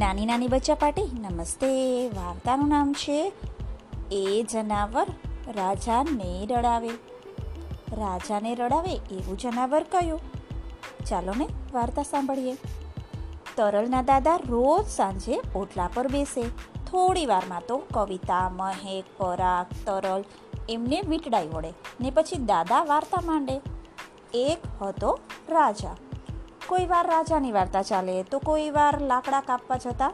નાની નાની બચ્ચા પાટી, નમસ્તે, વાર્તાનું નામ છે, એ જનાવર રાજાને રડાવે. રાજાને રડાવે એવું જનાવર કયું? ચાલો ને વાર્તા સાંભળીએ. તરલના દાદા રોજ સાંજે ઓટલા પર બેસે. થોડી વારમાં તો કવિતા, મહેક, પરાગ, તરલ એમને વીંટડાઈ વળે ને પછી દાદા વાર્તા માંડે. એક હતો રાજા. કોઈ વાર રાજાની વાર્તા ચાલે, તો કોઈ વાર લાકડા કાપવા જતા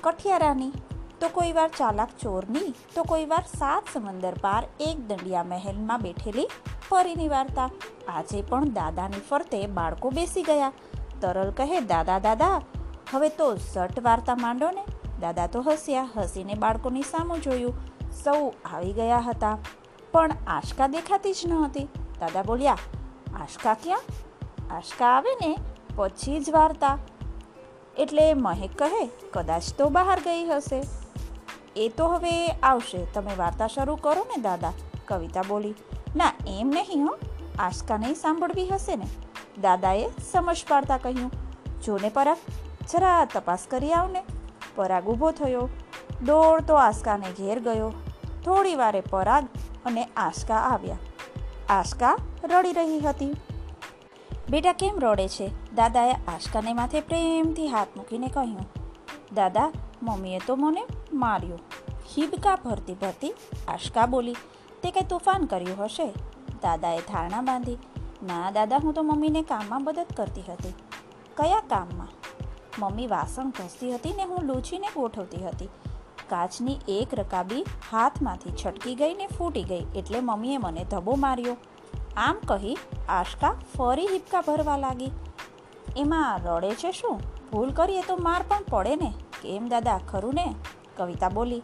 કઠિયારાની, તો કોઈ વાર ચાલાક ચોરની, તો કોઈ વાર સાત સમંદર પાર એક દંડિયા મહેલમાં બેઠેલી પરીની વાર્તા. આજે પણ દાદાની ફરતે બાળકો બેસી ગયા. તરલ કહે, દાદા દાદા, હવે તો ઝટ વાર્તા માંડો ને. દાદા તો હસ્યા, હસીને બાળકોની સામું જોયું. સૌ આવી ગયા હતા, પણ આશકા દેખાતી જ ન હતી. દાદા બોલ્યા, આશકા ક્યાં? આશકા આવે ને? પછી જ વાર્તા. એટલે મહેક કહે, કદાચ તો બહાર ગઈ હશે. એ તો હવે આવશે. તમે વાર્તા શરૂ કરો ને, દાદા. કવિતા બોલી, ના, એમ નહીં હો. આશકા નહીં સાંભળવી હશે ને. દાદાએ સમજ પાડતા કહ્યું, જોને પરાગ, જરા તપાસ કરી આવને પરાગ ઊભો થયો. દોડતો આસ્કાને ઘેર ગયો. થોડી વારે પરાગ અને આસ્કા આવ્યા. આસ્કા રડી રહી હતી. બેટા, કેમ રડે છે? દાદાએ આશકાને માથે પ્રેમથી હાથ મૂકીને કહ્યું, દાદા, મમ્મીએ તો મને માર્યો. હિબકા ભરતી ભરતી આશકા બોલી, તે કંઈ તોફાન કર્યું હશે? દાદાએ ધારણા બાંધી, ના દાદા, હું તો મમ્મીને કામમાં મદદ કરતી હતી. કયા કામમાં? મમ્મી વાસણ ઘસતી હતી ને હું લૂછીને ગોઠવતી હતી. કાચની એક રકાબી હાથમાંથી છટકી ગઈ ને ફૂટી ગઈ એટલે મમ્મીએ મને ધબો માર્યો. આમ કહી આશકા ફરી હિપકા ભરવા લાગી. એમાં રડે છે શું? ભૂલ કરીએ તો માર પણ પડે ને? કેમ દાદા? ખરું ને? કવિતા બોલી.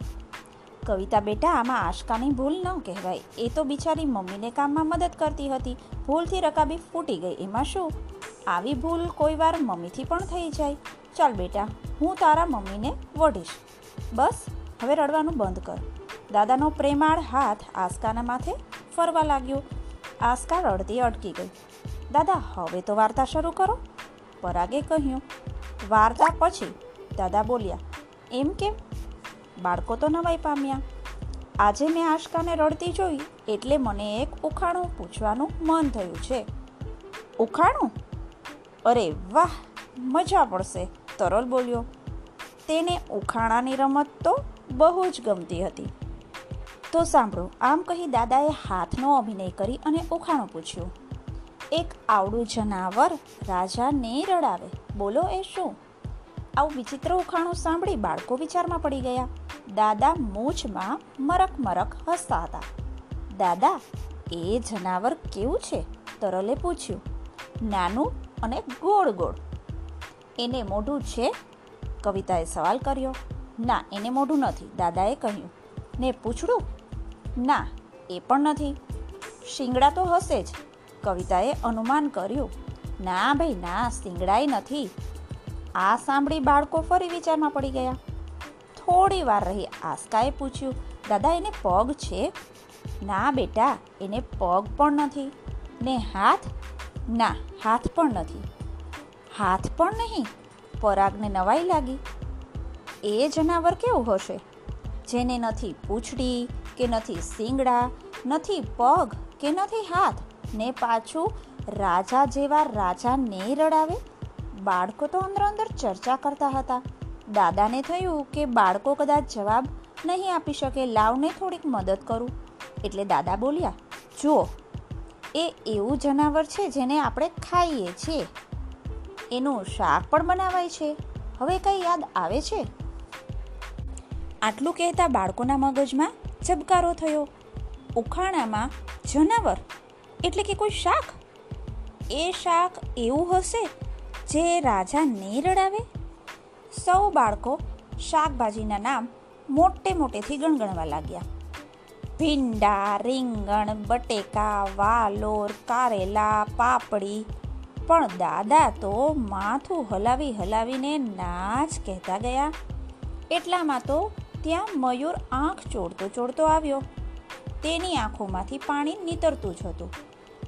કવિતા બેટા, આમાં આશકાની ભૂલ ન કહેવાય. એ તો બિચારી મમ્મીને કામમાં મદદ કરતી હતી. ભૂલથી રકાબી ફૂટી ગઈ. એમાં શું? આવી ભૂલ કોઈ વાર મમ્મીથી પણ થઈ જાય. ચાલ બેટા, હું તારા મમ્મીને વઢીશ. બસ, હવે રડવાનું બંધ કર. દાદાનો પ્રેમાળ હાથ આસ્કાના માથે ફરવા લાગ્યો. આસ્કા રડતી અટકી ગઈ. દાદા, હવે તો વાર્તા શરૂ કરો. પરાગે કહ્યું. વાર્તા પછી દાદા બોલ્યા, એમ કેમ? બાળકો તો નવાઈ પામ્યા. આજે મેં આશકાને રડતી જોઈ એટલે મને એક ઉખાણું પૂછવાનું મન થયું છે. ઉખાણું? અરે વાહ, મજા પડશે, તરલ બોલ્યો. તેને ઉખાણાની રમત તો બહુ જ ગમતી હતી. તો સાંભળો, આમ કહી દાદાએ હાથનો અભિનય કરી અને ઉખાણું પૂછ્યું. એક આવડું જનાવર રાજાને રડાવે બોલો એ શું? આવું વિચિત્ર ઉખાણું સાંભળી બાળકો વિચારમાં પડી ગયા. દાદા મૂછમાં મરક મરક હસતા હતા. દાદા, એ જનાવર કેવું છે? તરલે પૂછ્યું. નાનું અને ગોળ ગોળ. એને મોઢું છે? કવિતાએ સવાલ કર્યો. ના, એને મોઢું નથી, દાદાએ કહ્યું. ને પૂછડું? ના, એ પણ નથી. શિંગડા તો હશે જ. કવિતાએ અનુમાન કર્યું, ના ભાઈ, ના, સિંગડાઈ નથી. આ સાંભળી બાળકો ફરી વિચારમાં પડી ગયા. થોડી વાર રહી આસ્કાએ પૂછ્યું, દાદા, એને પગ છે? ના, બેટા, એને પગ પણ નથી. ને હાથ? ના, હાથ પણ નથી. હાથ પણ નહીં? પરાગને નવાઈ લાગી. એ જનાવર કેવું હશે? જેને નથી પૂંછડી, કે નથી શિંગડા નથી પગ, કે નથી હાથ? ને પાછું રાજા જેવા રાજાને રડાવે? બાળકો તો અંદર અંદર ચર્ચા કરતા હતા. દાદાને થયું કે બાળકો કદાચ જવાબ નહીં આપી શકે, લાવને થોડીક મદદ કરું. એટલે દાદા બોલ્યા, જુઓ, એ એવું જનાવર છે જેને આપણે ખાઈએ છીએ. એનું શાક પણ બનાવાય છે. હવે કંઈ યાદ આવે છે? આટલું કહેતા બાળકોના મગજમાં ઝબકારો થયો. ઉખાણામાં જનાવર એટલે કે કોઈ શાક? એ શાક એવું હશે જે રાજા નહીં રડાવે સૌ બાળકો શાકભાજીના નામ મોટે મોટેથી ગણગણવા લાગ્યા. ભીંડા, રીંગણ, બટેકા, વાલોર, કારેલા, પાપડી. પણ દાદા તો માથું હલાવી હલાવીને ના જ કહેતા ગયા. એટલામાં તો ત્યાં મયુર આંખ ચોડતો ચોડતો આવ્યો. તેની આંખોમાંથી પાણી નીતરતું જ હતું.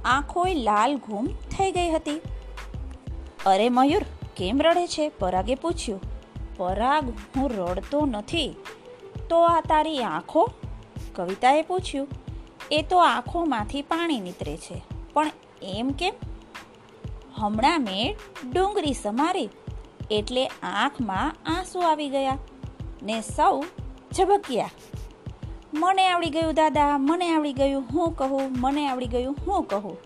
આંખોય લાલ ઘૂમ થઈ ગઈ હતી. અરે મયુર, કેમ રડે છે? પરાગે પૂછ્યું. પરાગ, હું રડતો નથી. તો આ તારી આંખો? કવિતાએ પૂછ્યું. એ તો આંખોમાંથી પાણી નીતરે છે. પણ એમ કેમ? હમણાં મેં ડુંગળી સમારી, એટલે આંખમાં આંસુ આવી ગયા. ને સૌ ઝબક્યા. મને આવડી ગયું દાદા, મને આવડી ગયું હું કહું, મને આવડી ગયું હું કહું.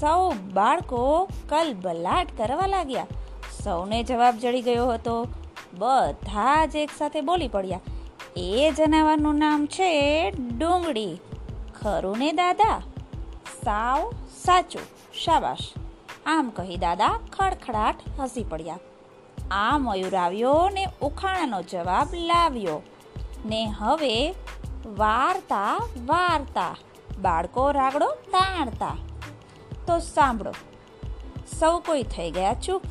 સૌ બાળકો કલબલાટ કરવા લાગ્યા. સૌને જવાબ જડી ગયો હતો. બધા જ એકસાથે બોલી પડ્યા. એ જનાવરનું નામ છે ડુંગળી. ખરું ને દાદા? સાવ સાચું. શાબાશ. આમ કહી દાદા ખડખડાટ હસી પડ્યા. આ મયુર આવ્યો ને ઉખાણાનો જવાબ લાવ્યો. ને હવે વાર્તા વાર્તા. બાળકો રાગડો, તાણતા. તો સાંભળો. સૌ કોઈ થઈ ગયા ચૂપ.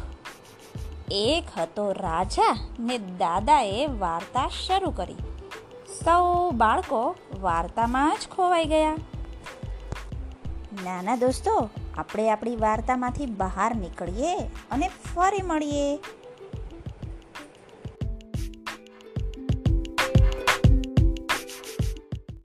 એક હતો રાજા ને દાદાએ વાર્તા શરૂ કરી. સૌ બાળકો વાર્તામાં જ ખોવાઈ ગયા. નાના દોસ્તો, આપણે આપણી વાર્તામાંથી બહાર નીકળીએ અને ફરી મળીએ.